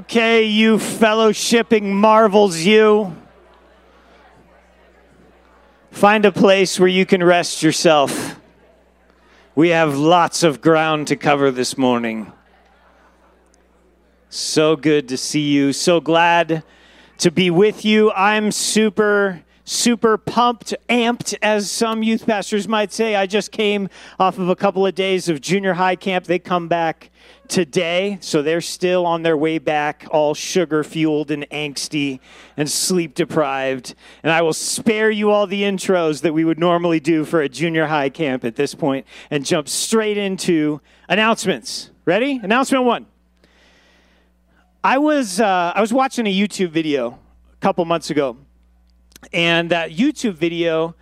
Okay, you fellowshipping marvels, you. Find a place where you can rest yourself. We have lots of ground to cover this morning. So good to see you. So glad to be with you. I'm super, super pumped, amped, as some youth pastors might say. I just came off of a couple of days of junior high camp. They come back today, so they're still on their way back, all sugar fueled and angsty and sleep deprived. And I will spare you all the intros that we would normally do for a junior high camp at this point and jump straight into announcements. Ready? Announcement one. I was uh, I was watching a YouTube video a couple months ago, and that YouTube video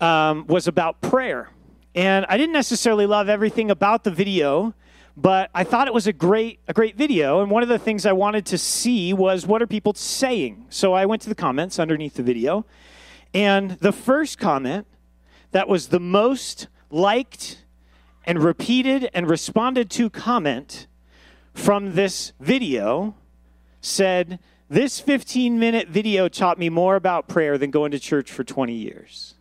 um, was about prayer. And I didn't necessarily love everything about the video, but I thought it was a great a great video. And one of the things I wanted to see was what are people saying. So I went to the comments underneath the video, and the first comment that was the most liked and repeated and responded to comment from this video said, This 15 minute video taught me more about prayer than going to church for 20 years.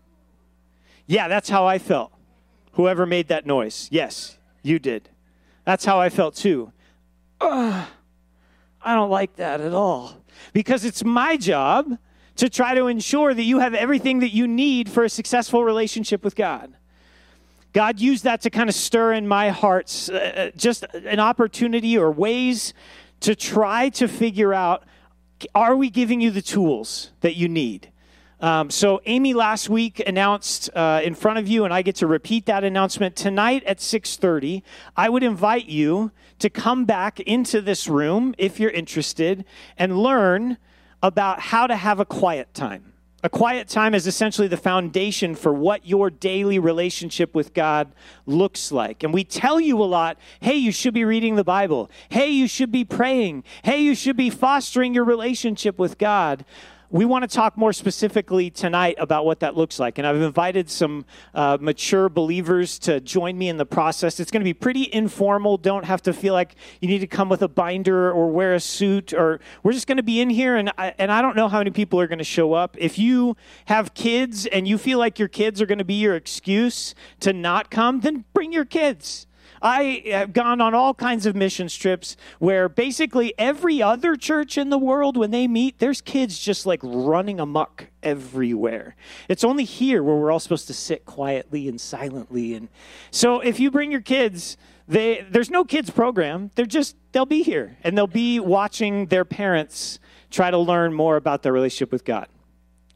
Yeah, that's how I felt. Whoever made that noise. Yes, you did. That's how I felt too. Ugh, I don't like that at all. Because it's my job to try to ensure that you have everything that you need for a successful relationship with God. God used that to kind of stir in my heart uh, uh, just an opportunity or ways to try to figure out are we giving you the tools that you need? Um, so Amy last week announced uh, in front of you, and I get to repeat that announcement tonight at 6:30. I would invite you to come back into this room if you're interested and learn about how to have a quiet time. A quiet time is essentially the foundation for what your daily relationship with God looks like. And we tell you a lot hey, you should be reading the Bible. Hey, you should be praying. Hey, you should be fostering your relationship with God we want to talk more specifically tonight about what that looks like. And I've invited some uh, mature believers to join me in the process. It's going to be pretty informal. Don't have to feel like you need to come with a binder or wear a suit. Or we're just going to be in here, and I, and I don't know how many people are going to show up. If you have kids and you feel like your kids are going to be your excuse to not come, then bring your kids. I have gone on all kinds of mission trips where basically every other church in the world, when they meet, there's kids just like running amok everywhere. It's only here where we're all supposed to sit quietly and silently. And so if you bring your kids, they, there's no kids program. They're just, they'll be here and they'll be watching their parents try to learn more about their relationship with God.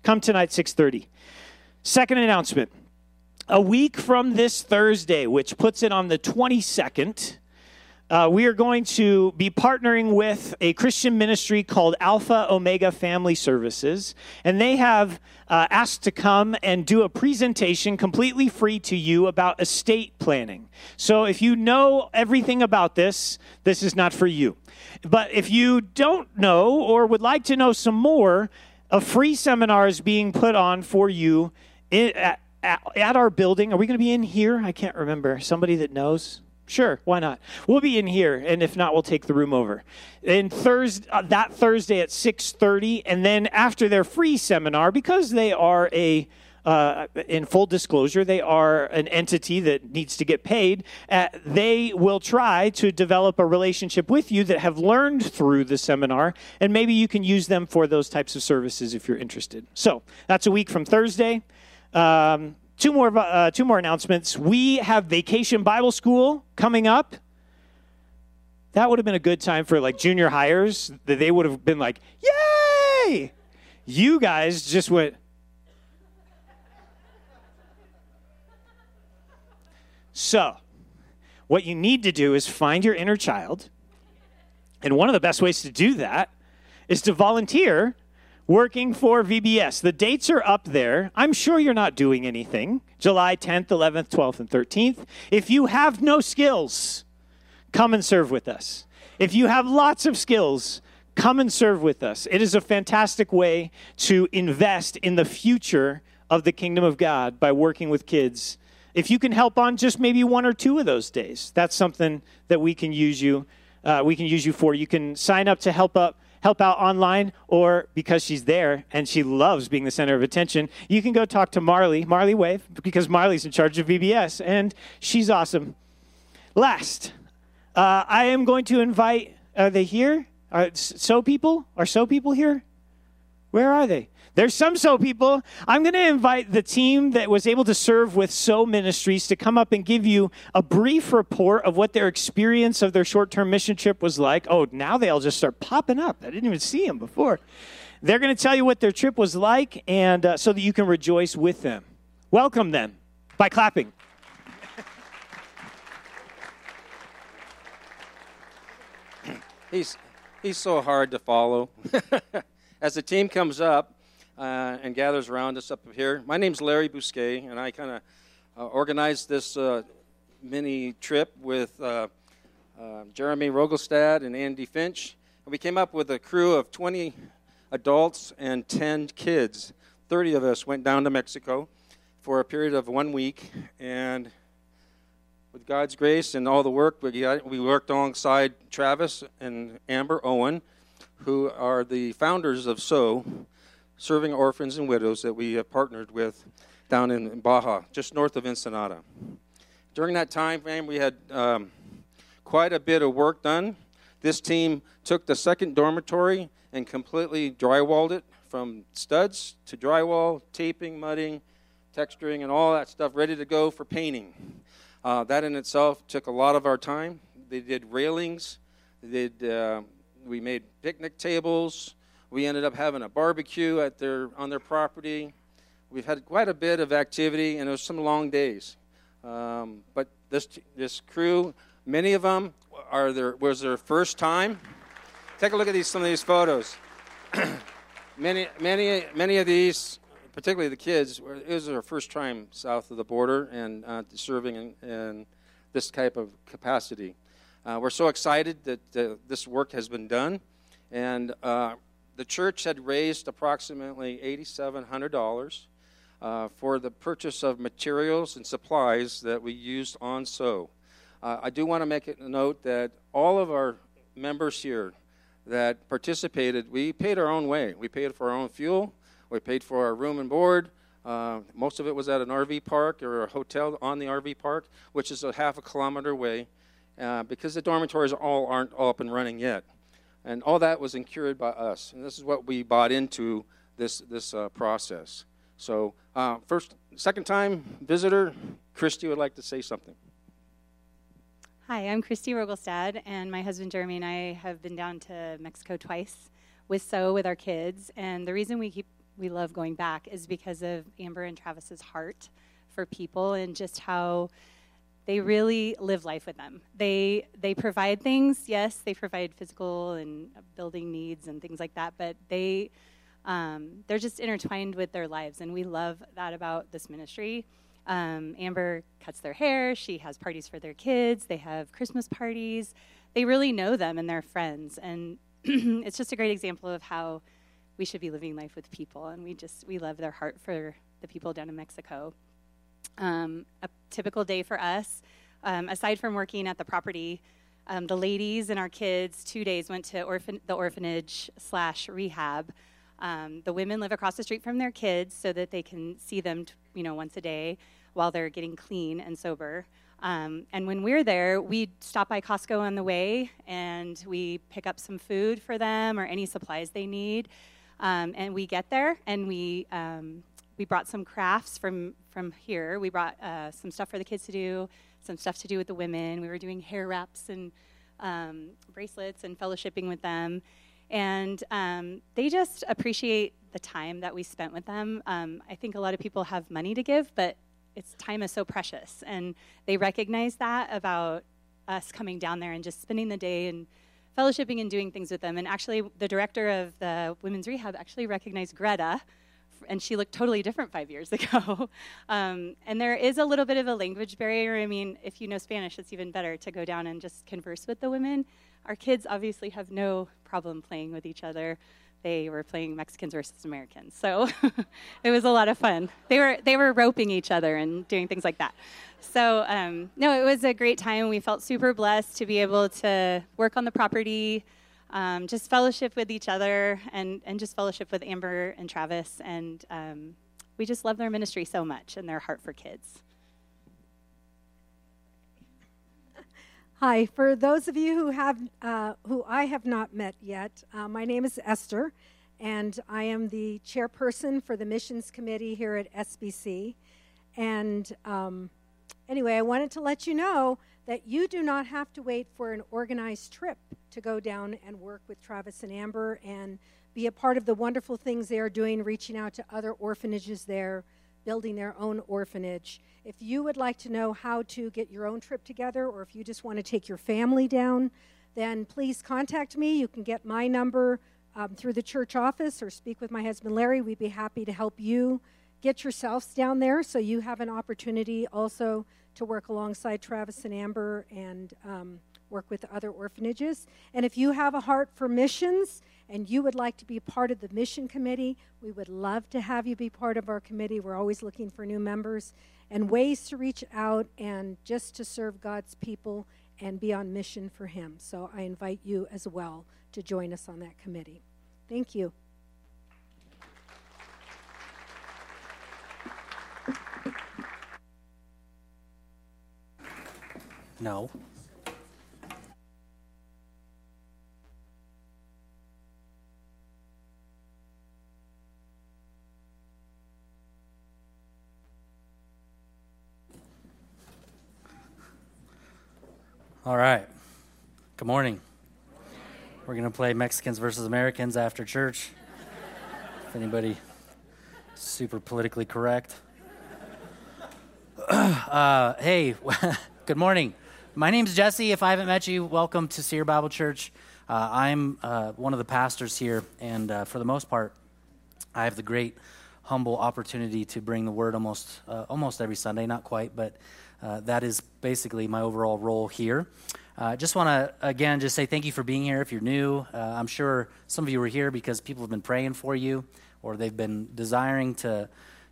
Come tonight, 630. Second announcement a week from this Thursday, which puts it on the 22nd, uh, we are going to be partnering with a Christian ministry called Alpha Omega Family Services. And they have uh, asked to come and do a presentation completely free to you about estate planning. So if you know everything about this, this is not for you. But if you don't know or would like to know some more, a free seminar is being put on for you at, at our building. Are we going to be in here? I can't remember. Somebody that knows? Sure, why not? We'll be in here, and if not, we'll take the room over. And Thursday, uh, that Thursday at six thirty, and then after their free seminar, because they are a uh, in full disclosure, they are an entity that needs to get paid. Uh, they will try to develop a relationship with you that have learned through the seminar, and maybe you can use them for those types of services if you're interested. So that's a week from Thursday. Um, two more uh, two more announcements. We have Vacation Bible School coming up. That would have been a good time for like junior hires. That they would have been like, "Yay!" You guys just went. So, what you need to do is find your inner child. And one of the best ways to do that is to volunteer working for VBS. The dates are up there. I'm sure you're not doing anything. July 10th, 11th, 12th, and 13th. If you have no skills, come and serve with us. If you have lots of skills, come and serve with us. It is a fantastic way to invest in the future of the kingdom of God by working with kids. If you can help on just maybe one or two of those days, that's something that we can use you uh, we can use you for. You can sign up to help up help out online, or because she's there and she loves being the center of attention, you can go talk to Marley, Marley Wave, because Marley's in charge of VBS, and she's awesome. Last, uh, I am going to invite. Are they here? Are so people? Are so people here? Where are they? There's some so people. I'm going to invite the team that was able to serve with so ministries to come up and give you a brief report of what their experience of their short term mission trip was like. Oh, now they all just start popping up. I didn't even see them before. They're going to tell you what their trip was like and uh, so that you can rejoice with them. Welcome them by clapping. he's, he's so hard to follow. As the team comes up, uh, and gathers around us up here. My name's Larry Bousquet, and I kind of uh, organized this uh, mini trip with uh, uh, Jeremy Rogelstad and Andy Finch. And we came up with a crew of 20 adults and 10 kids. 30 of us went down to Mexico for a period of one week, and with God's grace and all the work, we worked alongside Travis and Amber Owen, who are the founders of SO, serving orphans and widows that we have partnered with down in Baja, just north of Ensenada. During that time frame, we had um, quite a bit of work done. This team took the second dormitory and completely drywalled it from studs to drywall, taping, mudding, texturing, and all that stuff ready to go for painting. Uh, that in itself took a lot of our time. They did railings. They did, uh, we made picnic tables. We ended up having a barbecue at their, on their property. We've had quite a bit of activity, and it was some long days. Um, but this, this crew, many of them are their, was their first time. Take a look at these, some of these photos. many, many, many of these, particularly the kids, it was their first time south of the border and uh, serving in, in, this type of capacity. Uh, we're so excited that uh, this work has been done, and uh, the church had raised approximately $8,700 uh, for the purchase of materials and supplies that we used on SO. Uh, I do want to make a note that all of our members here that participated, we paid our own way. We paid for our own fuel, we paid for our room and board. Uh, most of it was at an RV park or a hotel on the RV park, which is a half a kilometer away, uh, because the dormitories all aren't all up and running yet. And all that was incurred by us. And this is what we bought into this, this uh, process. So, uh, first, second time visitor, Christy would like to say something. Hi, I'm Christy Rogelstad, and my husband Jeremy and I have been down to Mexico twice with So with our kids. And the reason we keep we love going back is because of Amber and Travis's heart for people and just how they really live life with them. They they provide things, yes, they provide physical and building needs and things like that, but they um, they're just intertwined with their lives, and we love that about this ministry. Um, Amber cuts their hair. She has parties for their kids. They have Christmas parties. They really know them and their friends, and it's just a great example of how we should be living life with people. And we just we love their heart for the people down in Mexico. Um, a typical day for us, um, aside from working at the property, um, the ladies and our kids two days went to orphan- the orphanage slash rehab. Um, the women live across the street from their kids so that they can see them, t- you know, once a day while they're getting clean and sober. Um, and when we're there, we stop by Costco on the way and we pick up some food for them or any supplies they need. Um, and we get there and we we brought some crafts from from here. We brought uh, some stuff for the kids to do, some stuff to do with the women. We were doing hair wraps and um, bracelets and fellowshipping with them, and um, they just appreciate the time that we spent with them. Um, I think a lot of people have money to give, but it's time is so precious, and they recognize that about us coming down there and just spending the day and fellowshipping and doing things with them. And actually, the director of the women's rehab actually recognized Greta and she looked totally different five years ago. um, and there is a little bit of a language barrier. I mean, if you know Spanish, it's even better to go down and just converse with the women. Our kids obviously have no problem playing with each other. They were playing Mexicans versus Americans, so it was a lot of fun. They were they were roping each other and doing things like that. So, um, no, it was a great time. We felt super blessed to be able to work on the property, um, just fellowship with each other, and, and just fellowship with Amber and Travis. And um, we just love their ministry so much and their heart for kids. Hi, for those of you who have uh, who I have not met yet, uh, my name is Esther, and I am the chairperson for the missions committee here at SBC. And um, anyway, I wanted to let you know that you do not have to wait for an organized trip to go down and work with Travis and Amber and be a part of the wonderful things they are doing, reaching out to other orphanages there, building their own orphanage. If you would like to know how to get your own trip together, or if you just want to take your family down, then please contact me. You can get my number um, through the church office or speak with my husband Larry. We'd be happy to help you get yourselves down there so you have an opportunity also to work alongside Travis and Amber and um, work with other orphanages. And if you have a heart for missions and you would like to be part of the mission committee, we would love to have you be part of our committee. We're always looking for new members and ways to reach out and just to serve God's people and be on mission for Him. So I invite you as well to join us on that committee. Thank you. No. All right. Good morning. We're going to play Mexicans versus Americans after church. if anybody super politically correct. uh, hey, good morning. My name's Jesse. If I haven't met you, welcome to Sierra Bible Church. Uh, I'm uh, one of the pastors here, and uh, for the most part, I have the great, humble opportunity to bring the word almost uh, almost every Sunday. Not quite, but uh, that is basically my overall role here. I uh, just want to, again, just say thank you for being here. If you're new, I'm sure some of you were here because people have been praying for you or they've been desiring to,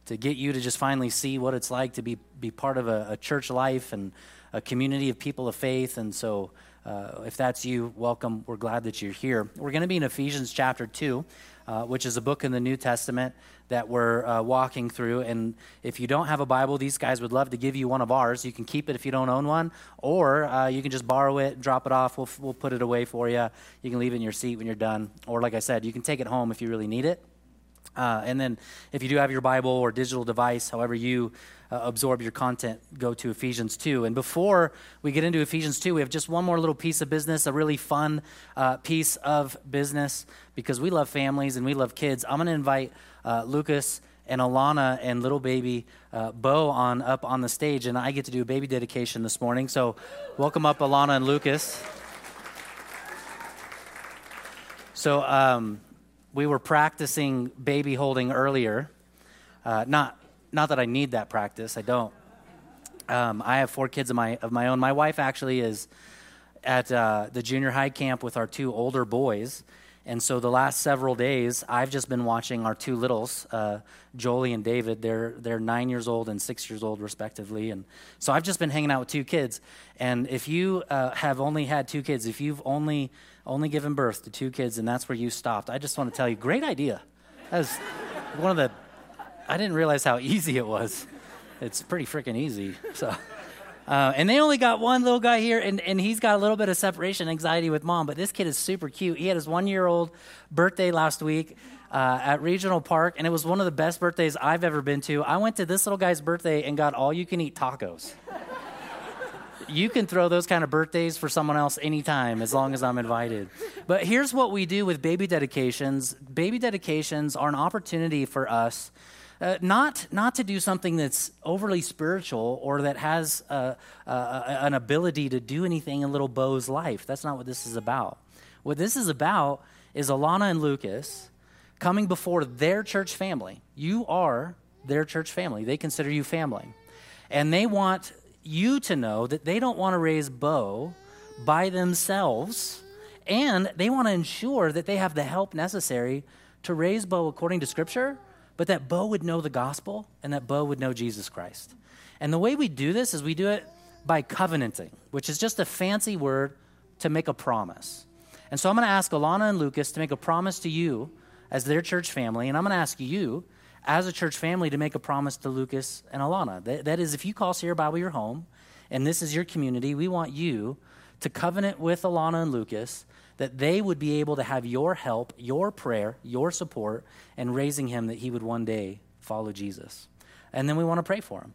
to get you to just finally see what it's like to be, be part of a, a church life and a community of people of faith. And so, uh, if that's you, welcome. We're glad that you're here. We're going to be in Ephesians chapter 2, uh, which is a book in the New Testament that we're uh, walking through. And if you don't have a Bible, these guys would love to give you one of ours. You can keep it if you don't own one, or uh, you can just borrow it, drop it off. We'll, we'll put it away for you. You can leave it in your seat when you're done. Or, like I said, you can take it home if you really need it. Uh, and then, if you do have your Bible or digital device, however you uh, absorb your content, go to Ephesians 2. And before we get into Ephesians 2, we have just one more little piece of business, a really fun uh, piece of business, because we love families and we love kids. I'm going to invite uh, Lucas and Alana and little baby uh, Bo on up on the stage, and I get to do a baby dedication this morning. So, welcome up, Alana and Lucas. So, um, we were practicing baby holding earlier. Uh, not, not that I need that practice. I don't. Um, I have four kids of my of my own. My wife actually is at uh, the junior high camp with our two older boys, and so the last several days, I've just been watching our two littles, uh, Jolie and David. They're they're nine years old and six years old, respectively. And so I've just been hanging out with two kids. And if you uh, have only had two kids, if you've only only given birth to two kids, and that's where you stopped. I just want to tell you, great idea. That was one of the. I didn't realize how easy it was. It's pretty freaking easy. So, uh, and they only got one little guy here, and, and he's got a little bit of separation anxiety with mom. But this kid is super cute. He had his one year old birthday last week. Uh, at Regional Park, and it was one of the best birthdays I've ever been to. I went to this little guy's birthday and got all you can eat tacos you can throw those kind of birthdays for someone else anytime as long as I'm invited. But here's what we do with baby dedications baby dedications are an opportunity for us. Uh, not not to do something that's overly spiritual or that has uh, uh, an ability to do anything in little Bo's life. That's not what this is about. What this is about is Alana and Lucas coming before their church family. You are their church family. They consider you family. And they want you to know that they don't want to raise Bo by themselves, and they want to ensure that they have the help necessary to raise Bo according to Scripture, but that Bo would know the gospel and that Bo would know Jesus Christ. And the way we do this is we do it by covenanting, which is just a fancy word to make a promise. And so I'm going to ask Alana and Lucas to make a promise to you as their church family, and I'm going to ask you as a church family to make a promise to Lucas and Alana. That, that is, if you call Sierra Bible your home, and this is your community, we want you to covenant with Alana and Lucas that they would be able to have your help, your prayer, your support, and raising him that he would one day follow Jesus. And then we want to pray for him.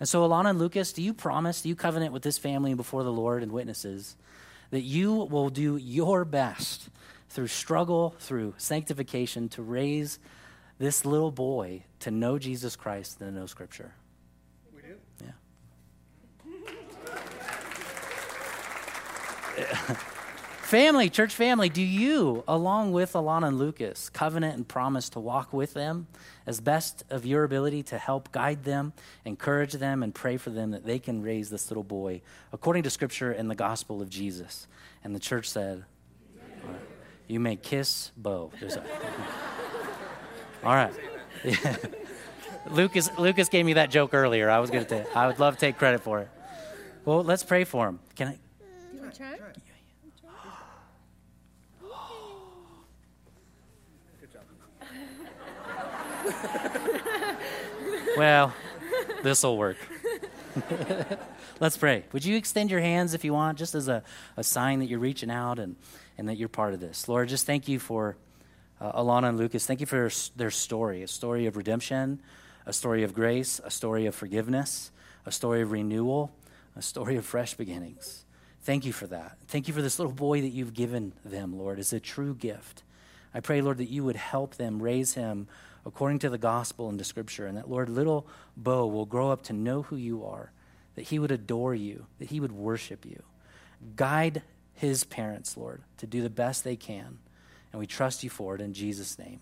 And so, Alana and Lucas, do you promise, do you covenant with this family before the Lord and witnesses that you will do your best through struggle, through sanctification, to raise this little boy to know Jesus Christ and to know Scripture? We do. Yeah. Family, church family, do you, along with Alana and Lucas, covenant and promise to walk with them as best of your ability to help guide them, encourage them, and pray for them that they can raise this little boy according to Scripture and the gospel of Jesus? And the church said, You may kiss Bo. All right. Lucas, Lucas gave me that joke earlier. I was going to. I would love to take credit for it. Well, let's pray for him. Can I? You want to try? well, this will work. Let's pray. Would you extend your hands if you want, just as a, a sign that you're reaching out and, and that you're part of this? Lord, just thank you for uh, Alana and Lucas. Thank you for their, story a story of redemption, a story of grace, a story of forgiveness, a story of renewal, a story of fresh beginnings. Thank you for that. Thank you for this little boy that you've given them, Lord, as a true gift. I pray, Lord, that you would help them raise him according to the gospel and the scripture, and that, Lord, little Bo will grow up to know who you are, that he would adore you, that he would worship you. Guide his parents, Lord, to do the best they can. And we trust you for it in Jesus' name.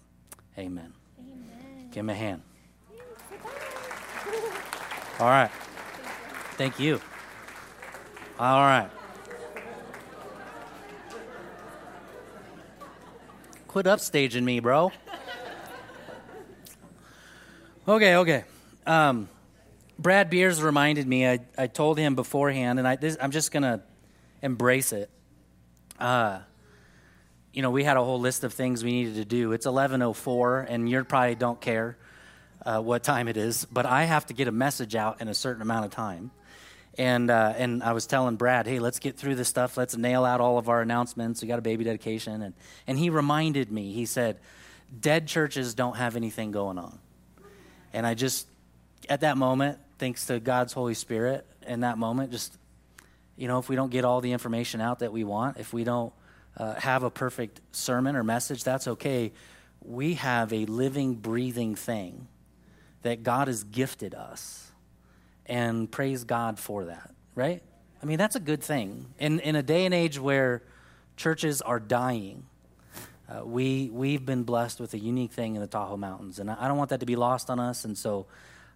Amen. Amen. Give him a hand. All right. Thank you. All right. Quit upstaging me, bro. Okay, okay. Um, Brad Beers reminded me. I, I told him beforehand, and I, this, I'm just gonna embrace it. Uh, you know, we had a whole list of things we needed to do. It's 11:04, and you probably don't care uh, what time it is, but I have to get a message out in a certain amount of time. And uh, and I was telling Brad, hey, let's get through this stuff. Let's nail out all of our announcements. We got a baby dedication, and and he reminded me. He said, dead churches don't have anything going on. And I just, at that moment, thanks to God's Holy Spirit, in that moment, just, you know, if we don't get all the information out that we want, if we don't uh, have a perfect sermon or message, that's okay. We have a living, breathing thing that God has gifted us. And praise God for that, right? I mean, that's a good thing. In, in a day and age where churches are dying, uh, we, we've been blessed with a unique thing in the Tahoe Mountains, and I don't want that to be lost on us. And so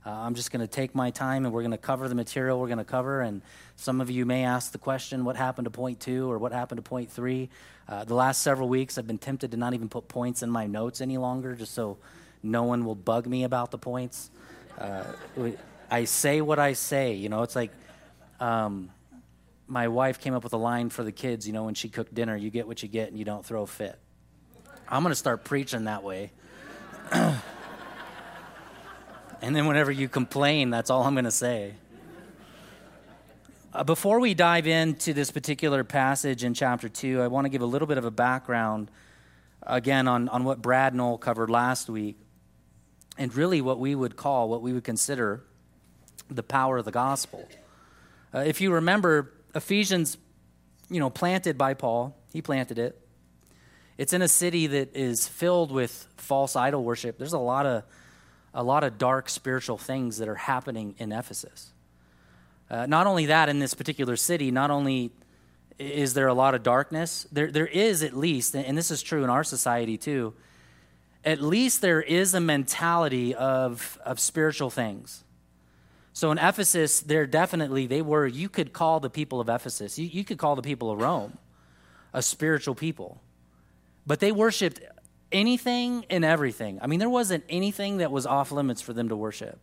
uh, I'm just going to take my time and we're going to cover the material we're going to cover. And some of you may ask the question, what happened to point two or what happened to point three? Uh, the last several weeks, I've been tempted to not even put points in my notes any longer just so no one will bug me about the points. Uh, I say what I say. You know, it's like um, my wife came up with a line for the kids, you know, when she cooked dinner you get what you get and you don't throw a fit. I'm going to start preaching that way. and then whenever you complain, that's all I'm going to say. Uh, before we dive into this particular passage in chapter 2, I want to give a little bit of a background again on, on what Brad Knoll covered last week, and really what we would call, what we would consider the power of the gospel. Uh, if you remember, Ephesians, you know, planted by Paul, he planted it. It's in a city that is filled with false idol worship. There's a lot of a lot of dark spiritual things that are happening in Ephesus. Uh, not only that, in this particular city, not only is there a lot of darkness, there, there is at least, and this is true in our society too, at least there is a mentality of, of spiritual things. So in Ephesus, there definitely, they were, you could call the people of Ephesus, you, you could call the people of Rome a spiritual people. But they worshiped anything and everything. I mean, there wasn't anything that was off limits for them to worship.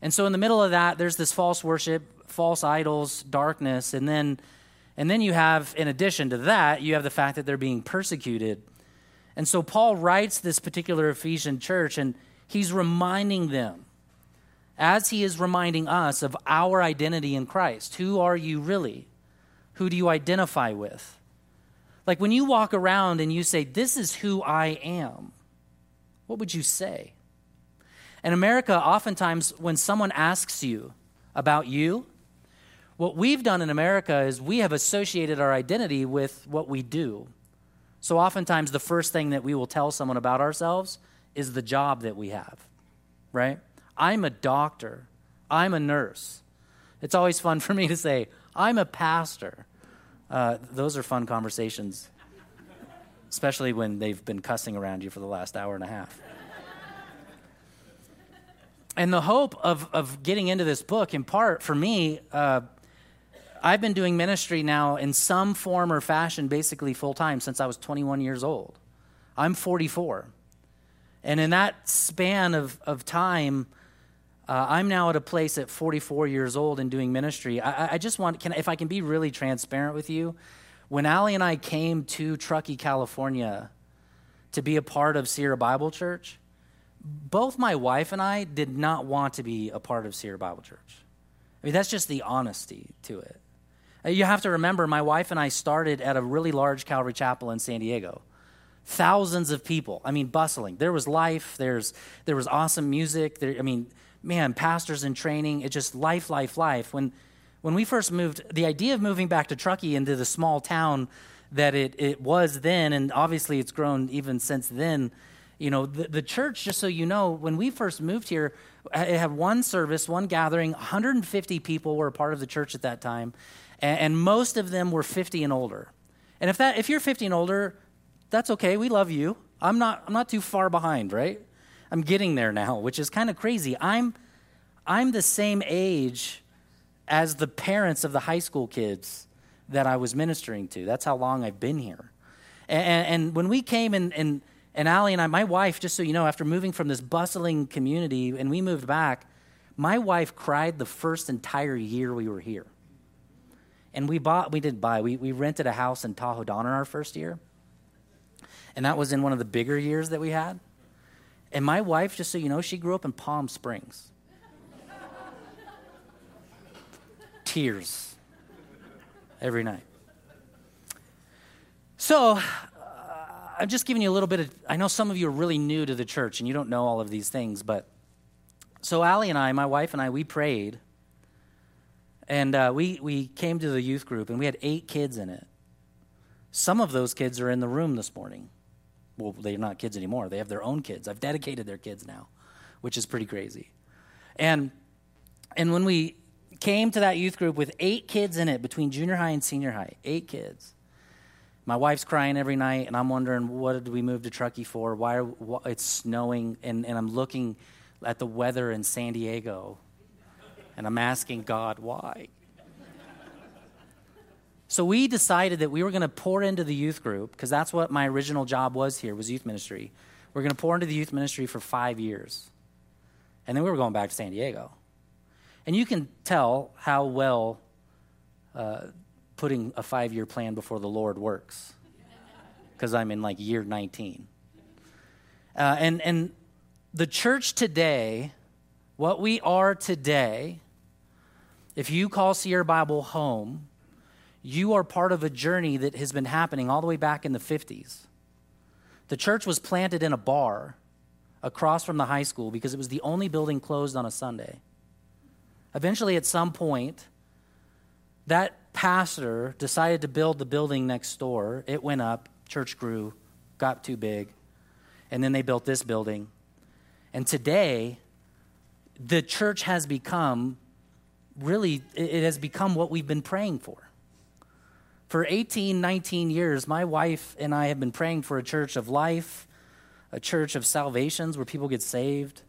And so in the middle of that, there's this false worship, false idols, darkness, and then and then you have in addition to that, you have the fact that they're being persecuted. And so Paul writes this particular Ephesian church and he's reminding them as he is reminding us of our identity in Christ. Who are you really? Who do you identify with? Like when you walk around and you say, This is who I am, what would you say? In America, oftentimes when someone asks you about you, what we've done in America is we have associated our identity with what we do. So oftentimes the first thing that we will tell someone about ourselves is the job that we have, right? I'm a doctor. I'm a nurse. It's always fun for me to say, I'm a pastor. Uh, those are fun conversations, especially when they've been cussing around you for the last hour and a half. and the hope of, of getting into this book, in part for me, uh, I've been doing ministry now in some form or fashion, basically full time, since I was 21 years old. I'm 44. And in that span of, of time, uh, I'm now at a place at 44 years old and doing ministry. I, I just want, can, if I can be really transparent with you, when Allie and I came to Truckee, California to be a part of Sierra Bible Church, both my wife and I did not want to be a part of Sierra Bible Church. I mean, that's just the honesty to it. Uh, you have to remember, my wife and I started at a really large Calvary Chapel in San Diego thousands of people i mean bustling there was life there's there was awesome music there i mean man, pastors in training. It's just life, life, life. When, when we first moved, the idea of moving back to Truckee into the small town that it, it was then, and obviously it's grown even since then. You know, the, the church, just so you know, when we first moved here, it had one service, one gathering. 150 people were a part of the church at that time, and, and most of them were 50 and older. And if that, if you're 50 and older, that's okay. We love you. I'm not, I'm not too far behind, right? I'm getting there now, which is kind of crazy. I'm, I'm the same age as the parents of the high school kids that I was ministering to. That's how long I've been here. And, and when we came and, and, and Allie and I, my wife, just so you know, after moving from this bustling community and we moved back, my wife cried the first entire year we were here. And we bought, we didn't buy, we, we rented a house in Tahoe Donner in our first year. And that was in one of the bigger years that we had. And my wife, just so you know, she grew up in Palm Springs. Tears every night. So, uh, I'm just giving you a little bit of. I know some of you are really new to the church and you don't know all of these things, but so Allie and I, my wife and I, we prayed, and uh, we we came to the youth group, and we had eight kids in it. Some of those kids are in the room this morning well, they're not kids anymore. They have their own kids. I've dedicated their kids now, which is pretty crazy. And and when we came to that youth group with eight kids in it between junior high and senior high, eight kids. My wife's crying every night, and I'm wondering what did we move to Truckee for? Why, are, why it's snowing, and, and I'm looking at the weather in San Diego, and I'm asking God why. So we decided that we were going to pour into the youth group because that's what my original job was here was youth ministry. We're going to pour into the youth ministry for five years. And then we were going back to San Diego. And you can tell how well uh, putting a five year plan before the Lord works because I'm in like year 19. Uh, and, and the church today, what we are today, if you call Sierra Bible home, you are part of a journey that has been happening all the way back in the 50s. The church was planted in a bar across from the high school because it was the only building closed on a Sunday. Eventually, at some point, that pastor decided to build the building next door. It went up, church grew, got too big, and then they built this building. And today, the church has become really, it has become what we've been praying for. For 18, 19 years, my wife and I have been praying for a church of life, a church of salvations where people get saved,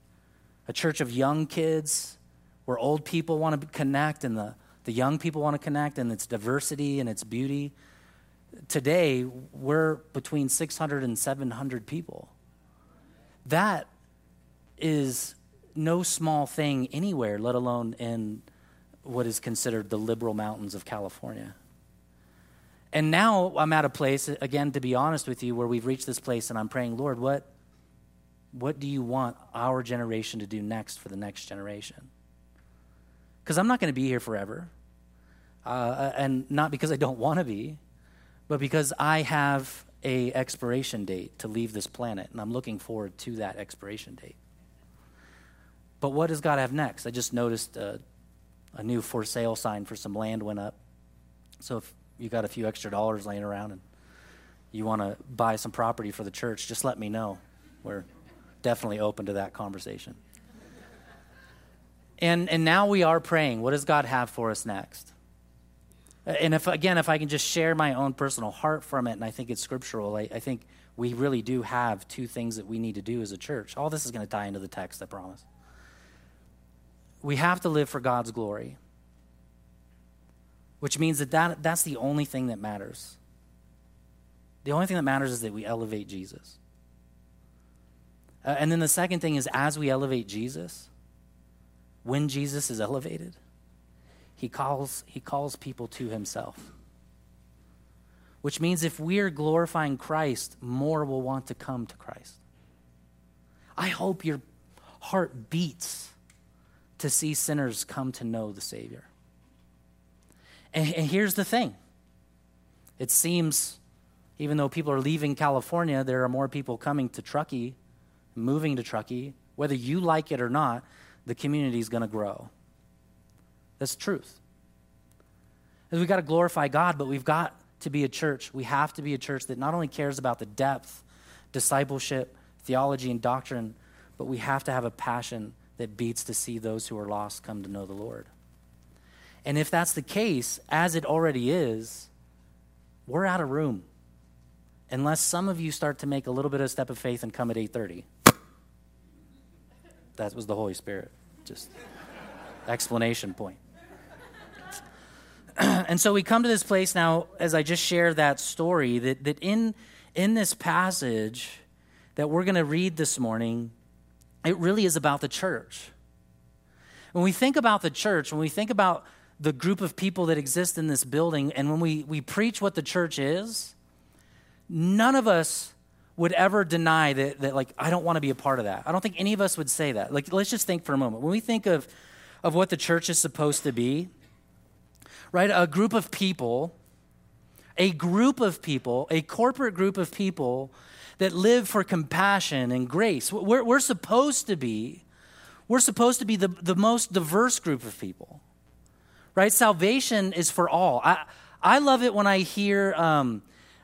a church of young kids where old people want to connect and the, the young people want to connect and its diversity and its beauty. today we're between 600 and 700 people. That is no small thing anywhere, let alone in what is considered the liberal mountains of California. And now I'm at a place, again, to be honest with you, where we've reached this place and I'm praying, Lord, what, what do you want our generation to do next for the next generation? Because I'm not going to be here forever. Uh, and not because I don't want to be, but because I have a expiration date to leave this planet, and I'm looking forward to that expiration date. But what does God have next? I just noticed a, a new for sale sign for some land went up. So if you got a few extra dollars laying around and you want to buy some property for the church, just let me know. We're definitely open to that conversation. And, and now we are praying. What does God have for us next? And if again, if I can just share my own personal heart from it, and I think it's scriptural, I, I think we really do have two things that we need to do as a church. All this is going to tie into the text, I promise. We have to live for God's glory, which means that, that that's the only thing that matters. The only thing that matters is that we elevate Jesus. Uh, and then the second thing is as we elevate Jesus, when Jesus is elevated, he calls, he calls people to himself. Which means if we're glorifying Christ, more will want to come to Christ. I hope your heart beats to see sinners come to know the Savior. And, and here's the thing it seems, even though people are leaving California, there are more people coming to Truckee, moving to Truckee. Whether you like it or not, the community is going to grow. That's truth. Is we've got to glorify God, but we've got to be a church. We have to be a church that not only cares about the depth, discipleship, theology, and doctrine, but we have to have a passion that beats to see those who are lost come to know the Lord. And if that's the case, as it already is, we're out of room. Unless some of you start to make a little bit of a step of faith and come at 8:30. That was the Holy Spirit. Just explanation point. and so we come to this place now, as I just shared that story, that, that in, in this passage that we're going to read this morning, it really is about the church. When we think about the church, when we think about the group of people that exist in this building, and when we, we preach what the church is, none of us would ever deny that, that like, I don't want to be a part of that. I don't think any of us would say that. Like, let's just think for a moment. When we think of, of what the church is supposed to be, right? A group of people, a group of people, a corporate group of people that live for compassion and grace. We're, we're supposed to be, we're supposed to be the, the most diverse group of people, right? Salvation is for all. I, I love it when I hear um,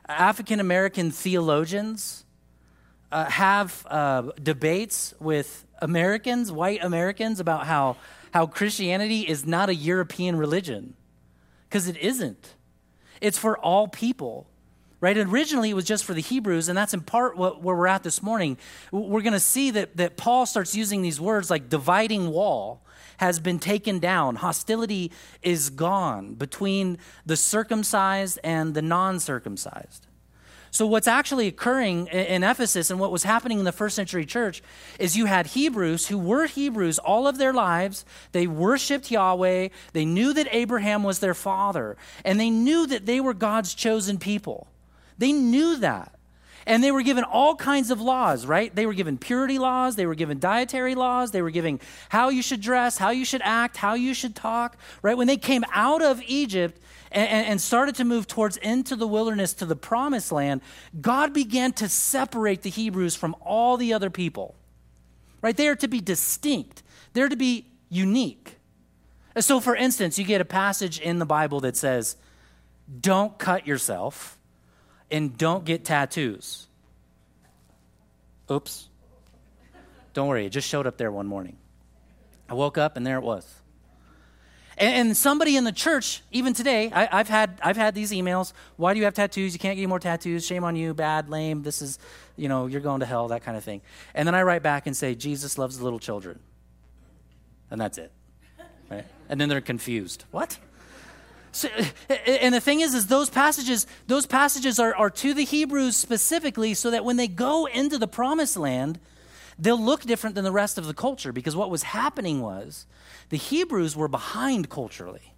African American theologians uh, have uh, debates with Americans, white Americans, about how, how Christianity is not a European religion because it isn't. It's for all people, right? originally, it was just for the Hebrews, and that's in part what, where we're at this morning. We're going to see that, that Paul starts using these words like dividing wall has been taken down. Hostility is gone between the circumcised and the non circumcised. So, what's actually occurring in Ephesus and what was happening in the first century church is you had Hebrews who were Hebrews all of their lives. They worshiped Yahweh. They knew that Abraham was their father, and they knew that they were God's chosen people. They knew that. And they were given all kinds of laws, right? They were given purity laws, they were given dietary laws, they were given how you should dress, how you should act, how you should talk, right? When they came out of Egypt, and, and started to move towards into the wilderness to the promised land, God began to separate the Hebrews from all the other people. Right? They are to be distinct, they're to be unique. So, for instance, you get a passage in the Bible that says, Don't cut yourself and don't get tattoos. Oops. Don't worry, it just showed up there one morning. I woke up and there it was. And, and somebody in the church, even today, I, have had, I've had these emails. Why do you have tattoos? You can't get any more tattoos. Shame on you. Bad, lame. This is, you know, you're going to hell, that kind of thing. And then I write back and say, Jesus loves little children. And that's it. Right? And then they're confused. What? So, and the thing is, is those passages, those passages are, are to the Hebrews specifically so that when they go into the promised land, they'll look different than the rest of the culture because what was happening was the Hebrews were behind culturally.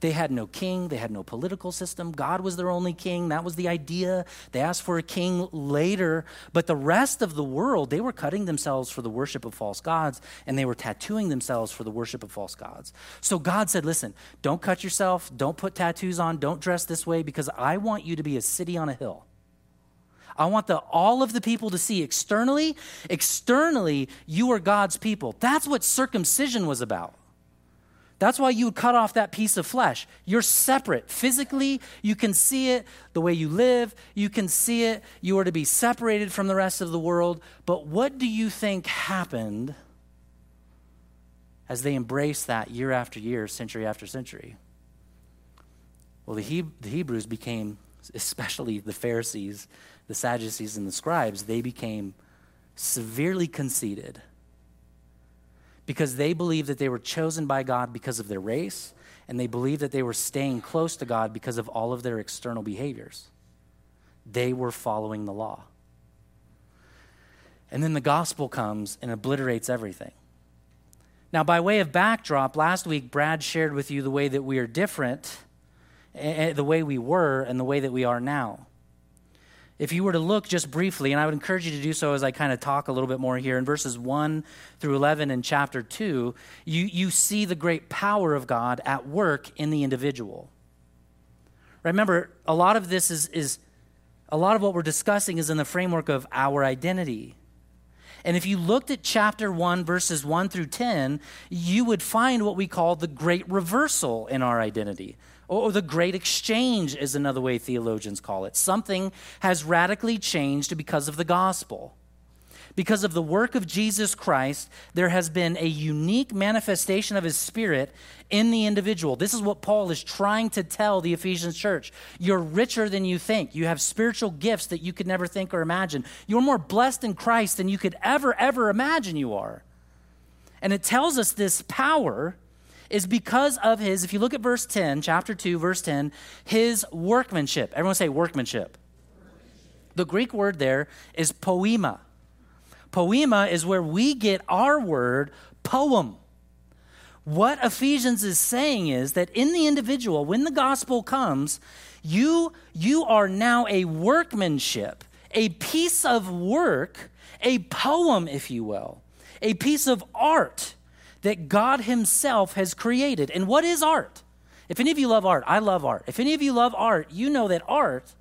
They had no king, they had no political system. God was their only king. That was the idea. They asked for a king later. But the rest of the world, they were cutting themselves for the worship of false gods and they were tattooing themselves for the worship of false gods. So God said, Listen, don't cut yourself, don't put tattoos on, don't dress this way because I want you to be a city on a hill. I want the, all of the people to see externally, externally, you are God's people. That's what circumcision was about. That's why you would cut off that piece of flesh. You're separate. Physically, you can see it the way you live, you can see it. You are to be separated from the rest of the world. But what do you think happened as they embraced that year after year, century after century? Well, the, he- the Hebrews became, especially the Pharisees, the Sadducees, and the scribes, they became severely conceited because they believed that they were chosen by God because of their race, and they believed that they were staying close to God because of all of their external behaviors. They were following the law. And then the gospel comes and obliterates everything. Now, by way of backdrop, last week Brad shared with you the way that we are different, eh, eh, the way we were, and the way that we are now. If you were to look just briefly, and I would encourage you to do so as I kind of talk a little bit more here in verses 1 through 11 in chapter 2, you, you see the great power of God at work in the individual. Remember, a lot of this is, is a lot of what we're discussing is in the framework of our identity. And if you looked at chapter 1, verses 1 through 10, you would find what we call the great reversal in our identity. Or the great exchange is another way theologians call it. Something has radically changed because of the gospel. Because of the work of Jesus Christ, there has been a unique manifestation of his spirit in the individual. This is what Paul is trying to tell the Ephesians church. You're richer than you think. You have spiritual gifts that you could never think or imagine. You're more blessed in Christ than you could ever, ever imagine you are. And it tells us this power is because of his, if you look at verse 10, chapter 2, verse 10, his workmanship. Everyone say workmanship. The Greek word there is poema. Poema is where we get our word poem. What Ephesians is saying is that in the individual, when the gospel comes, you, you are now a workmanship, a piece of work, a poem, if you will, a piece of art that God Himself has created. And what is art? If any of you love art, I love art. If any of you love art, you know that art,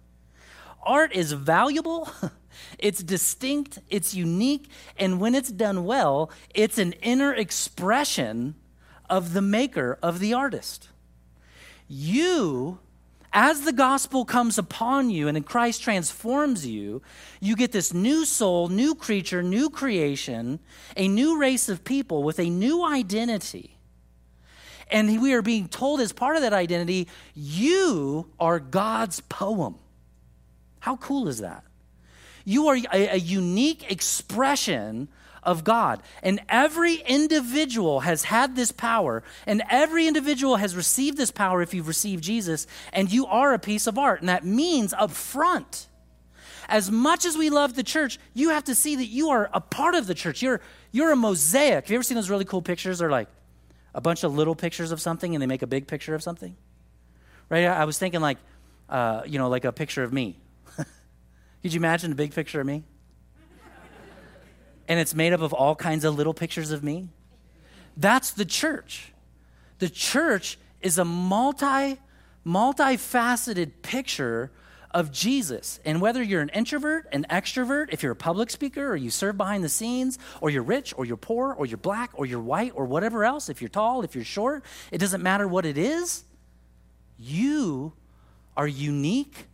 art is valuable. It's distinct, it's unique, and when it's done well, it's an inner expression of the maker, of the artist. You, as the gospel comes upon you and Christ transforms you, you get this new soul, new creature, new creation, a new race of people with a new identity. And we are being told as part of that identity, you are God's poem. How cool is that? You are a, unique expression of God. And every individual has had this power, and every individual has received this power if you've received Jesus, and you are a piece of art. And that means up front, as much as we love the church, you have to see that you are a part of the church. You're, you're a mosaic. Have you ever seen those really cool pictures? They're like a bunch of little pictures of something, and they make a big picture of something. Right? I was thinking like, uh, you know, like a picture of me could you imagine a big picture of me? And it's made up of all kinds of little pictures of me. That's the church. The church is a multi multifaceted picture of Jesus. And whether you're an introvert, an extrovert, if you're a public speaker or you serve behind the scenes, or you're rich or you're poor or you're black or you're white or whatever else, if you're tall, if you're short, it doesn't matter what it is. You are unique,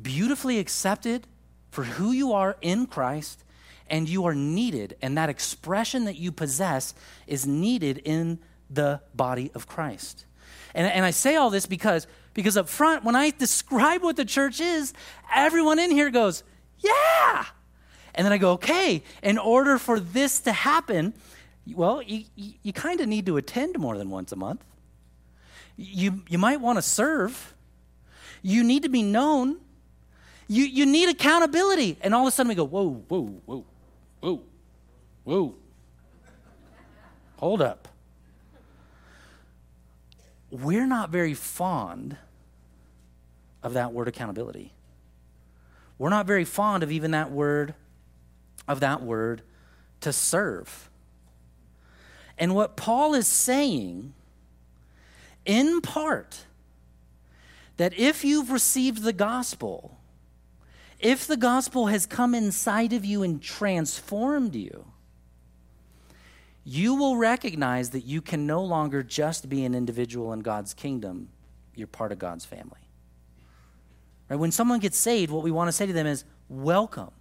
beautifully accepted, for who you are in Christ, and you are needed. And that expression that you possess is needed in the body of Christ. And, and I say all this because, because up front, when I describe what the church is, everyone in here goes, Yeah! And then I go, Okay, in order for this to happen, well, you, you, you kind of need to attend more than once a month. You, you might want to serve. You need to be known. You, you need accountability. And all of a sudden we go, whoa, whoa, whoa, whoa, whoa. Hold up. We're not very fond of that word accountability. We're not very fond of even that word, of that word to serve. And what Paul is saying, in part, that if you've received the gospel, if the gospel has come inside of you and transformed you, you will recognize that you can no longer just be an individual in God's kingdom, you're part of God's family. Right? When someone gets saved, what we want to say to them is, Welcome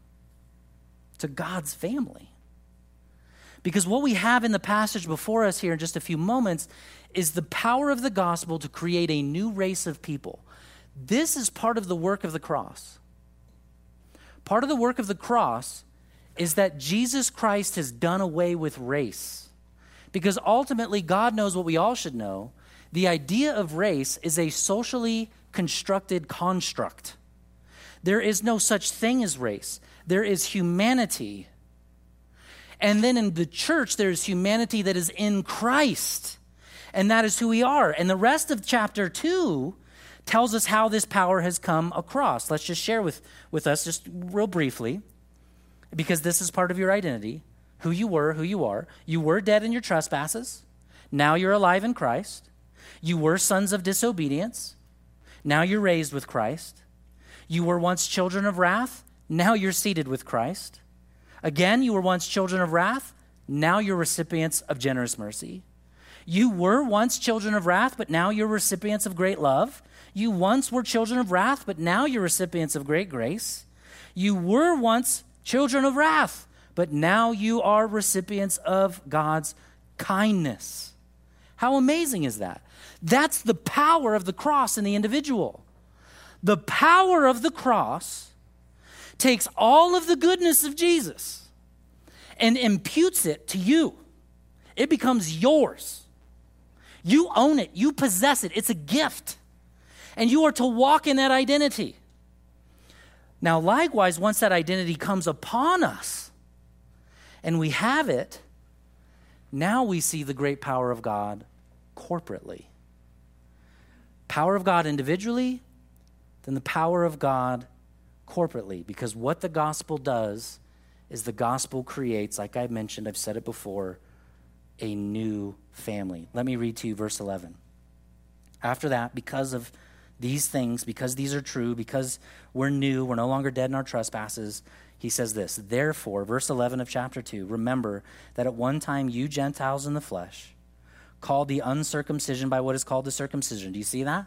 to God's family. Because what we have in the passage before us here in just a few moments is the power of the gospel to create a new race of people. This is part of the work of the cross. Part of the work of the cross is that Jesus Christ has done away with race. Because ultimately, God knows what we all should know. The idea of race is a socially constructed construct. There is no such thing as race, there is humanity. And then in the church, there is humanity that is in Christ. And that is who we are. And the rest of chapter 2 tells us how this power has come across. Let's just share with, with us, just real briefly, because this is part of your identity who you were, who you are. You were dead in your trespasses. Now you're alive in Christ. You were sons of disobedience. Now you're raised with Christ. You were once children of wrath. Now you're seated with Christ. Again, you were once children of wrath. Now you're recipients of generous mercy. You were once children of wrath, but now you're recipients of great love. You once were children of wrath, but now you're recipients of great grace. You were once children of wrath, but now you are recipients of God's kindness. How amazing is that? That's the power of the cross in the individual. The power of the cross takes all of the goodness of Jesus and imputes it to you. It becomes yours. You own it, you possess it, it's a gift. And you are to walk in that identity. Now, likewise, once that identity comes upon us and we have it, now we see the great power of God corporately. Power of God individually, then the power of God corporately. Because what the gospel does is the gospel creates, like I mentioned, I've said it before, a new family. Let me read to you verse 11. After that, because of these things, because these are true, because we're new, we're no longer dead in our trespasses, he says this Therefore, verse 11 of chapter 2, remember that at one time you Gentiles in the flesh, called the uncircumcision by what is called the circumcision. Do you see that?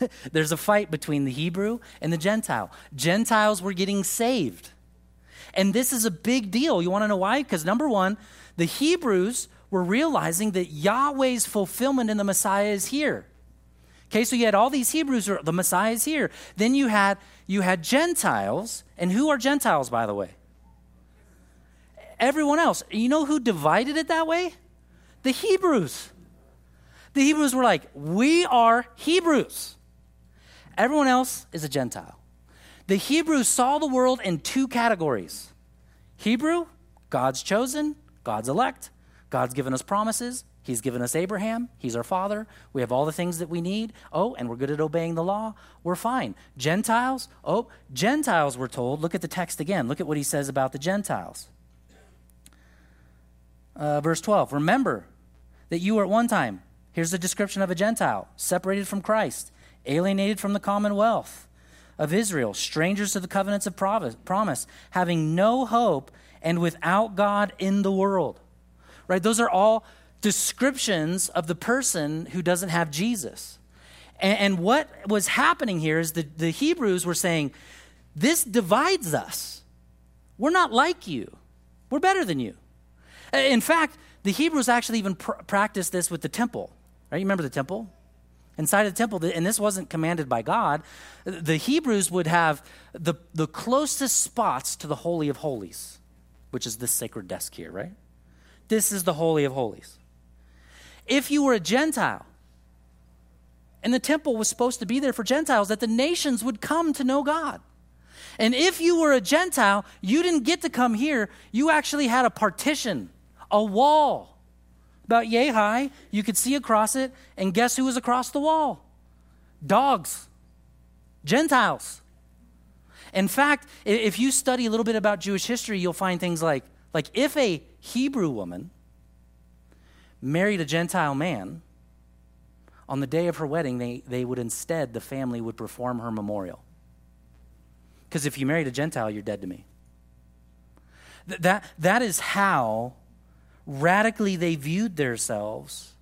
There's a fight between the Hebrew and the Gentile. Gentiles were getting saved. And this is a big deal. You want to know why? Because number one, the Hebrews were realizing that Yahweh's fulfillment in the Messiah is here. Okay, so you had all these Hebrews, or the Messiah is here. Then you had you had Gentiles, and who are Gentiles, by the way? Everyone else. You know who divided it that way? The Hebrews. The Hebrews were like, we are Hebrews. Everyone else is a Gentile. The Hebrews saw the world in two categories Hebrew, God's chosen, God's elect. God's given us promises. He's given us Abraham. He's our father. We have all the things that we need. Oh, and we're good at obeying the law. We're fine. Gentiles. Oh, Gentiles, we're told. Look at the text again. Look at what he says about the Gentiles. Uh, verse 12 Remember that you were at one time Here's a description of a Gentile separated from Christ, alienated from the commonwealth of Israel, strangers to the covenants of promise, having no hope and without God in the world. Right? Those are all descriptions of the person who doesn't have Jesus. And, and what was happening here is the, the Hebrews were saying, This divides us. We're not like you, we're better than you. In fact, the Hebrews actually even pr- practiced this with the temple. Right? You remember the temple? Inside of the temple, and this wasn't commanded by God, the Hebrews would have the, the closest spots to the Holy of Holies, which is this sacred desk here, right? This is the Holy of Holies. If you were a Gentile, And the temple was supposed to be there for Gentiles, that the nations would come to know God. And if you were a Gentile, you didn't get to come here. You actually had a partition, a wall about yay high. You could see across it. And guess who was across the wall? Dogs, Gentiles. In fact, if you study a little bit about Jewish history, you'll find things like, like if a Hebrew woman married a Gentile man, on the day of her wedding, they, they would instead, the family would perform her memorial. Because if you married a Gentile, you're dead to me. Th- that, that is how radically they viewed themselves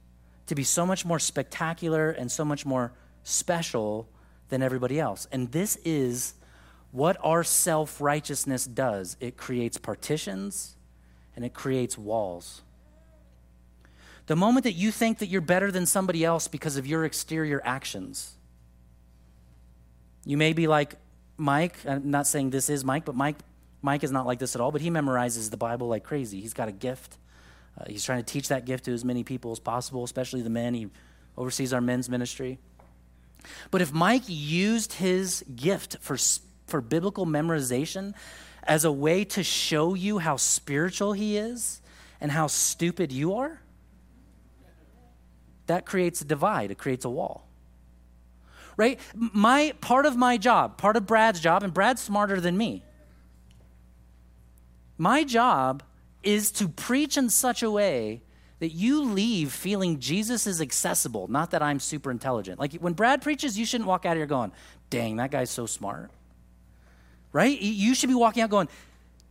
to be so much more spectacular and so much more special than everybody else. And this is what our self righteousness does it creates partitions and it creates walls. The moment that you think that you're better than somebody else because of your exterior actions, you may be like Mike. I'm not saying this is Mike, but Mike, Mike is not like this at all, but he memorizes the Bible like crazy. He's got a gift. Uh, he's trying to teach that gift to as many people as possible, especially the men. He oversees our men's ministry. But if Mike used his gift for, for biblical memorization as a way to show you how spiritual he is and how stupid you are, that creates a divide, it creates a wall. Right? My part of my job, part of Brad's job, and Brad's smarter than me. My job is to preach in such a way that you leave feeling Jesus is accessible, not that I'm super intelligent. Like when Brad preaches, you shouldn't walk out of here going, dang, that guy's so smart. Right? You should be walking out going,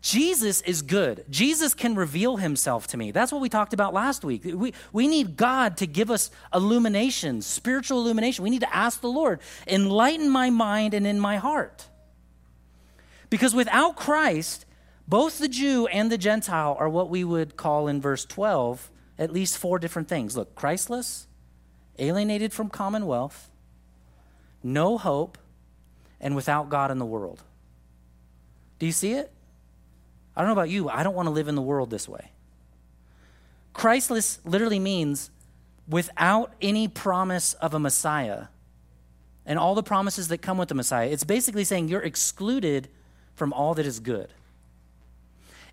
Jesus is good. Jesus can reveal himself to me. That's what we talked about last week. We, we need God to give us illumination, spiritual illumination. We need to ask the Lord, enlighten my mind and in my heart. Because without Christ, both the Jew and the Gentile are what we would call in verse 12 at least four different things. Look, Christless, alienated from commonwealth, no hope, and without God in the world. Do you see it? I don't know about you, I don't want to live in the world this way. Christless literally means without any promise of a Messiah and all the promises that come with the Messiah. It's basically saying you're excluded from all that is good.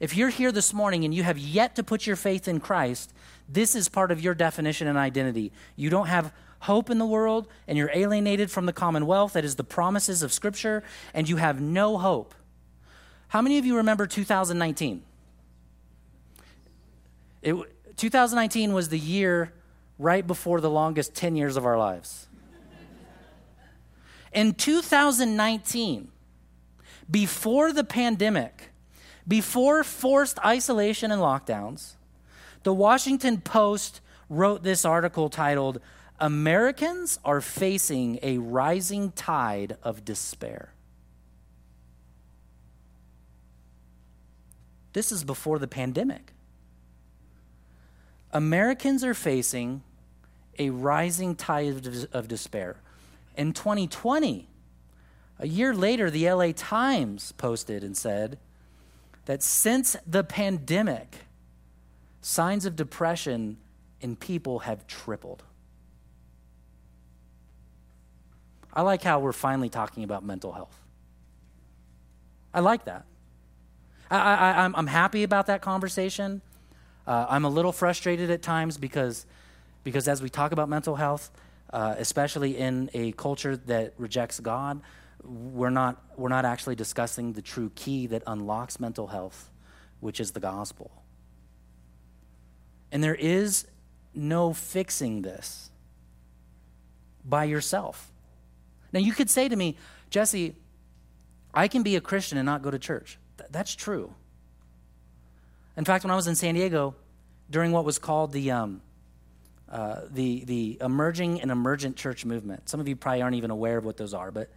If you're here this morning and you have yet to put your faith in Christ, this is part of your definition and identity. You don't have hope in the world, and you're alienated from the commonwealth that is the promises of Scripture, and you have no hope. How many of you remember 2019? It, 2019 was the year right before the longest 10 years of our lives. In 2019, before the pandemic, before forced isolation and lockdowns, the Washington Post wrote this article titled, Americans are facing a rising tide of despair. This is before the pandemic. Americans are facing a rising tide of, despair. In 2020, a year later, the LA Times posted and said that since the pandemic, signs of depression in people have tripled. I like how we're finally talking about mental health. I like that. I, am happy about that conversation. Uh, I'm a little frustrated at times because, because as we talk about mental health, uh, especially in a culture that rejects God, we're not, we're not actually discussing the true key that unlocks mental health, which is the gospel. And there is no fixing this by yourself. Now, you could say to me, Jesse, I can be a Christian and not go to church. Th- that's true. In fact, when I was in San Diego during what was called the, um, uh, the, the emerging and emergent church movement, some of you probably aren't even aware of what those are, but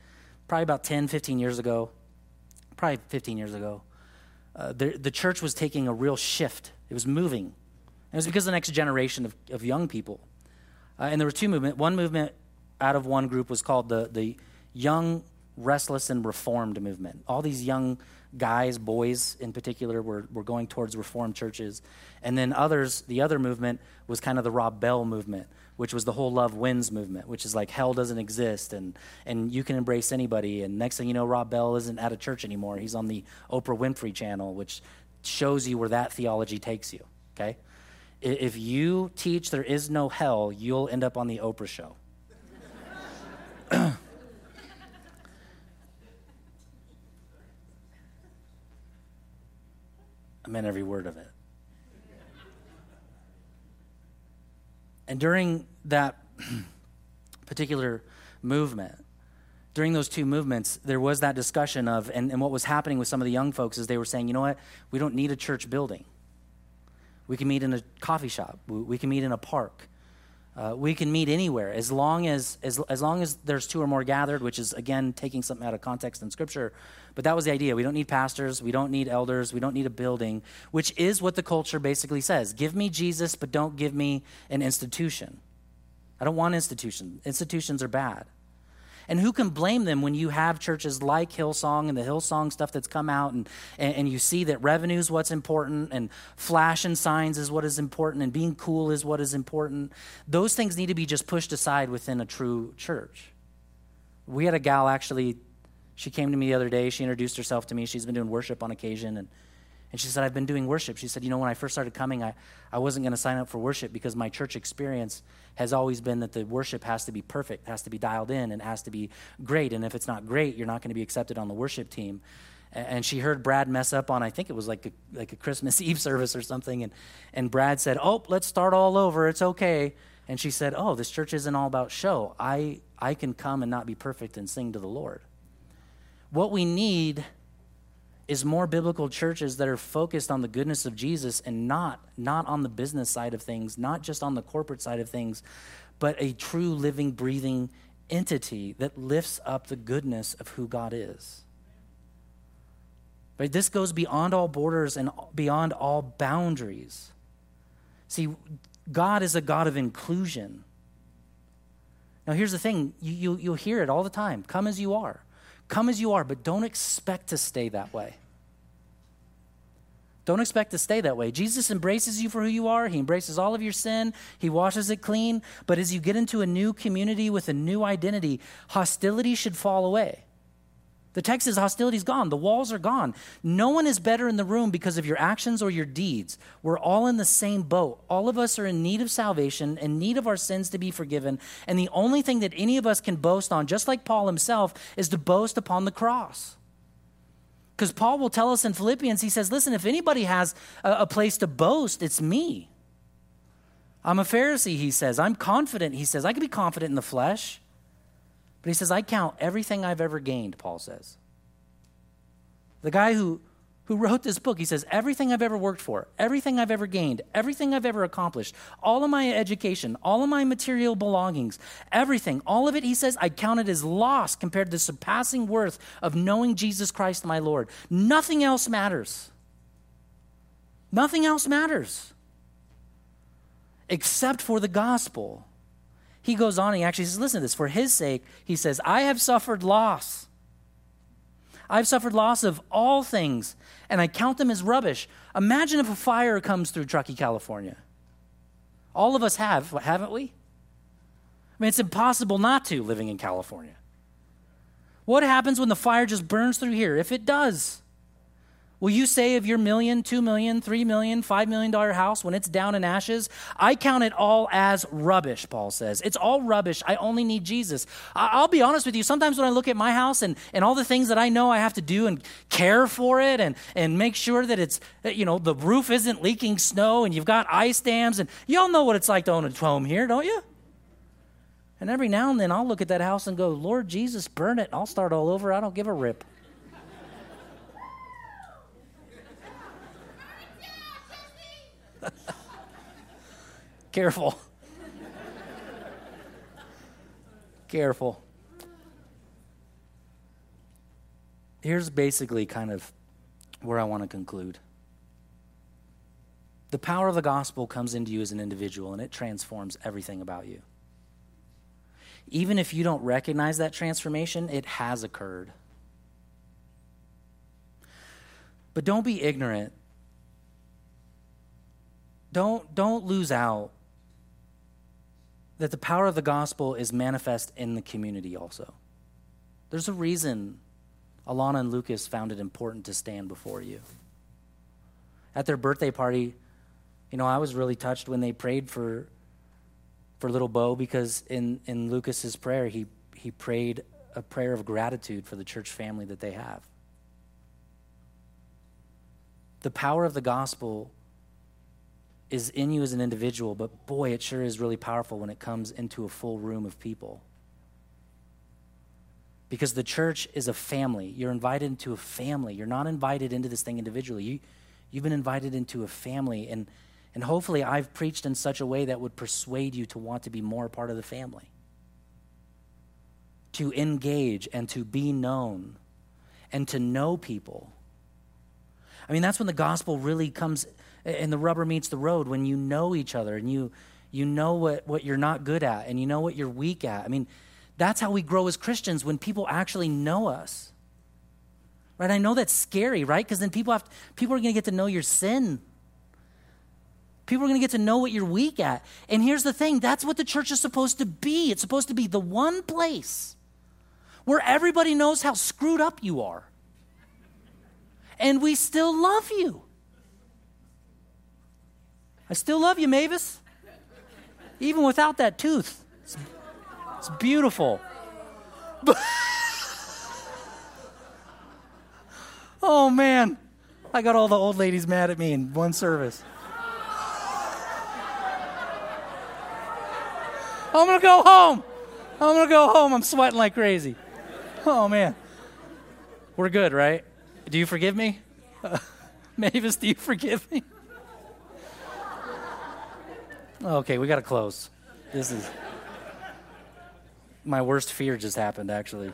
probably about 10, 15 years ago, probably 15 years ago, uh, the, the church was taking a real shift. It was moving. And it was because of the next generation of, of young people. Uh, and there were two movements. One movement out of one group was called the, the Young restless and reformed movement. All these young guys, boys in particular, were, were going towards reformed churches. And then others, the other movement was kind of the Rob Bell movement, which was the whole love wins movement, which is like hell doesn't exist and, and you can embrace anybody. And next thing you know, Rob Bell isn't at a church anymore. He's on the Oprah Winfrey channel, which shows you where that theology takes you, okay? If you teach there is no hell, you'll end up on the Oprah show. I meant every word of it. And during that particular movement, during those two movements, there was that discussion of, and, and what was happening with some of the young folks is they were saying, you know what, we don't need a church building. We can meet in a coffee shop, we, we can meet in a park. Uh, we can meet anywhere as long as, as as long as there's two or more gathered, which is again taking something out of context in Scripture. But that was the idea. We don't need pastors, we don't need elders, we don't need a building, which is what the culture basically says. Give me Jesus, but don't give me an institution. I don't want institutions. Institutions are bad. And who can blame them when you have churches like Hillsong and the Hillsong stuff that's come out and, and, and you see that revenue is what's important and flash and signs is what is important and being cool is what is important. Those things need to be just pushed aside within a true church. We had a gal actually, she came to me the other day. She introduced herself to me. She's been doing worship on occasion. And and she said, I've been doing worship. She said, You know, when I first started coming, I, I wasn't going to sign up for worship because my church experience has always been that the worship has to be perfect, has to be dialed in, and has to be great. And if it's not great, you're not going to be accepted on the worship team. And she heard Brad mess up on, I think it was like a, like a Christmas Eve service or something. And, and Brad said, Oh, let's start all over. It's okay. And she said, Oh, this church isn't all about show. I, I can come and not be perfect and sing to the Lord. What we need is more biblical churches that are focused on the goodness of Jesus and not not on the business side of things, not just on the corporate side of things, but a true living breathing entity that lifts up the goodness of who God is. But this goes beyond all borders and beyond all boundaries. See, God is a God of inclusion. Now, here's the thing you, you, you'll hear it all the time come as you are. Come as you are, but don't expect to stay that way. Don't expect to stay that way. Jesus embraces you for who you are. He embraces all of your sin. He washes it clean. But as you get into a new community with a new identity, hostility should fall away. The text is hostility's gone. The walls are gone. No one is better in the room because of your actions or your deeds. We're all in the same boat. All of us are in need of salvation, in need of our sins to be forgiven. And the only thing that any of us can boast on, just like Paul himself, is to boast upon the cross. Because Paul will tell us in Philippians, he says, listen, if anybody has a, a place to boast, it's me. I'm a Pharisee, he says. I'm confident, he says. I can be confident in the flesh. But he says, I count everything I've ever gained, Paul says. The guy who, who wrote this book, he says, everything I've ever worked for, everything I've ever gained, everything I've ever accomplished, all of my education, all of my material belongings, everything, all of it, he says, I count it as loss compared to the surpassing worth of knowing Jesus Christ my Lord. Nothing else matters. Nothing else matters except for the gospel he goes on, he actually says, Listen to this. For his sake, he says, I have suffered loss. I've suffered loss of all things, and I count them as rubbish. Imagine if a fire comes through Truckee, California. All of us have, haven't we? I mean, it's impossible not to living in California. What happens when the fire just burns through here? If it does, Will you say of your million, two million, three million, five million dollar house when it's down in ashes, I count it all as rubbish, Paul says. It's all rubbish. I only need Jesus. I'll be honest with you. Sometimes when I look at my house and, and all the things that I know I have to do and care for it and, and make sure that it's, you know, the roof isn't leaking snow and you've got ice dams and y'all know what it's like to own a home here, don't you? And every now and then I'll look at that house and go, Lord Jesus, burn it. I'll start all over. I don't give a rip. Careful. Careful. Here's basically kind of where I want to conclude. The power of the gospel comes into you as an individual and it transforms everything about you. even if you don't recognize that transformation, it has occurred. But don't be ignorant. Don't, don't lose out that the power of the gospel is manifest in the community also. There's a reason Alana and Lucas found it important to stand before you. At their birthday party, you know, I was really touched when they prayed for for little Bo because in, in Lucas's prayer he he prayed a prayer of gratitude for the church family that they have. The power of the gospel is in you as an individual, but boy, it sure is really powerful when it comes into a full room of people. Because the church is a family. You're invited into a family. You're not invited into this thing individually. You, you've been invited into a family. And, and hopefully, I've preached in such a way that would persuade you to want to be more a part of the family, to engage and to be known and to know people. I mean, that's when the gospel really comes and the rubber meets the road when you know each other and you you know what, what you're not good at and you know what you're weak at. I mean, that's how we grow as Christians when people actually know us. Right? I know that's scary, right? Because then people have to, people are going to get to know your sin. People are going to get to know what you're weak at. And here's the thing, that's what the church is supposed to be. It's supposed to be the one place where everybody knows how screwed up you are. And we still love you. I still love you, Mavis. Even without that tooth. It's, it's beautiful. oh, man. I got all the old ladies mad at me in one service. I'm going to go home. I'm going to go home. I'm sweating like crazy. Oh, man. We're good, right? Do you forgive me? Uh, Mavis, do you forgive me? Okay, we got to close. This is my worst fear just happened actually.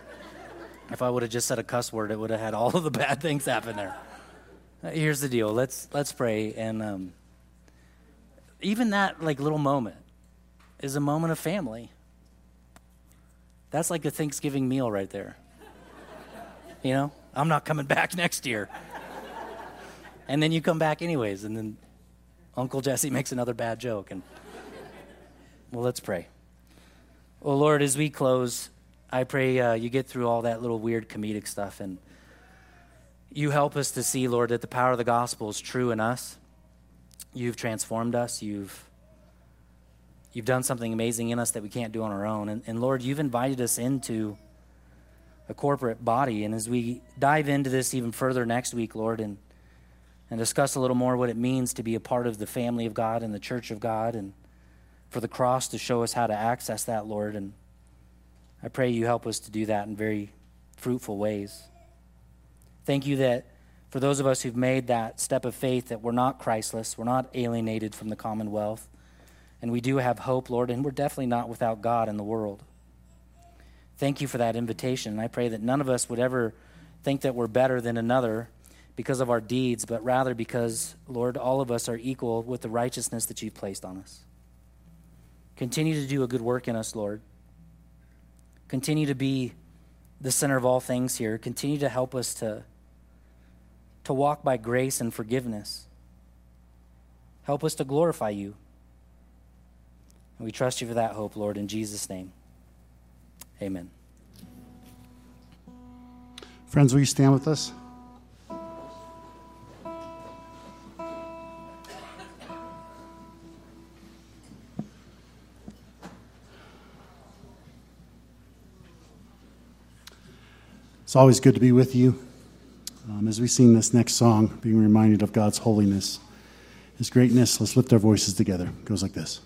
If I would have just said a cuss word, it would have had all of the bad things happen there. Uh, here's the deal. Let's let's pray and um, even that like little moment is a moment of family. That's like a Thanksgiving meal right there. You know, I'm not coming back next year. And then you come back anyways, and then Uncle Jesse makes another bad joke. And well, let's pray. Well, Lord, as we close, I pray uh, you get through all that little weird comedic stuff and you help us to see, Lord, that the power of the gospel is true in us. You've transformed us. You've you've done something amazing in us that we can't do on our own. And, and Lord, you've invited us into a corporate body. And as we dive into this even further next week, Lord, and and discuss a little more what it means to be a part of the family of God and the church of God and for the cross to show us how to access that, Lord. And I pray you help us to do that in very fruitful ways. Thank you that for those of us who've made that step of faith that we're not Christless, we're not alienated from the commonwealth, and we do have hope, Lord, and we're definitely not without God in the world. Thank you for that invitation. And I pray that none of us would ever think that we're better than another because of our deeds, but rather because, Lord, all of us are equal with the righteousness that you've placed on us. Continue to do a good work in us, Lord. Continue to be the center of all things here. Continue to help us to, to walk by grace and forgiveness. Help us to glorify you. And we trust you for that hope, Lord, in Jesus' name. Amen. Friends, will you stand with us? It's always good to be with you. Um, as we sing this next song, being reminded of God's holiness, His greatness, let's lift our voices together. It goes like this.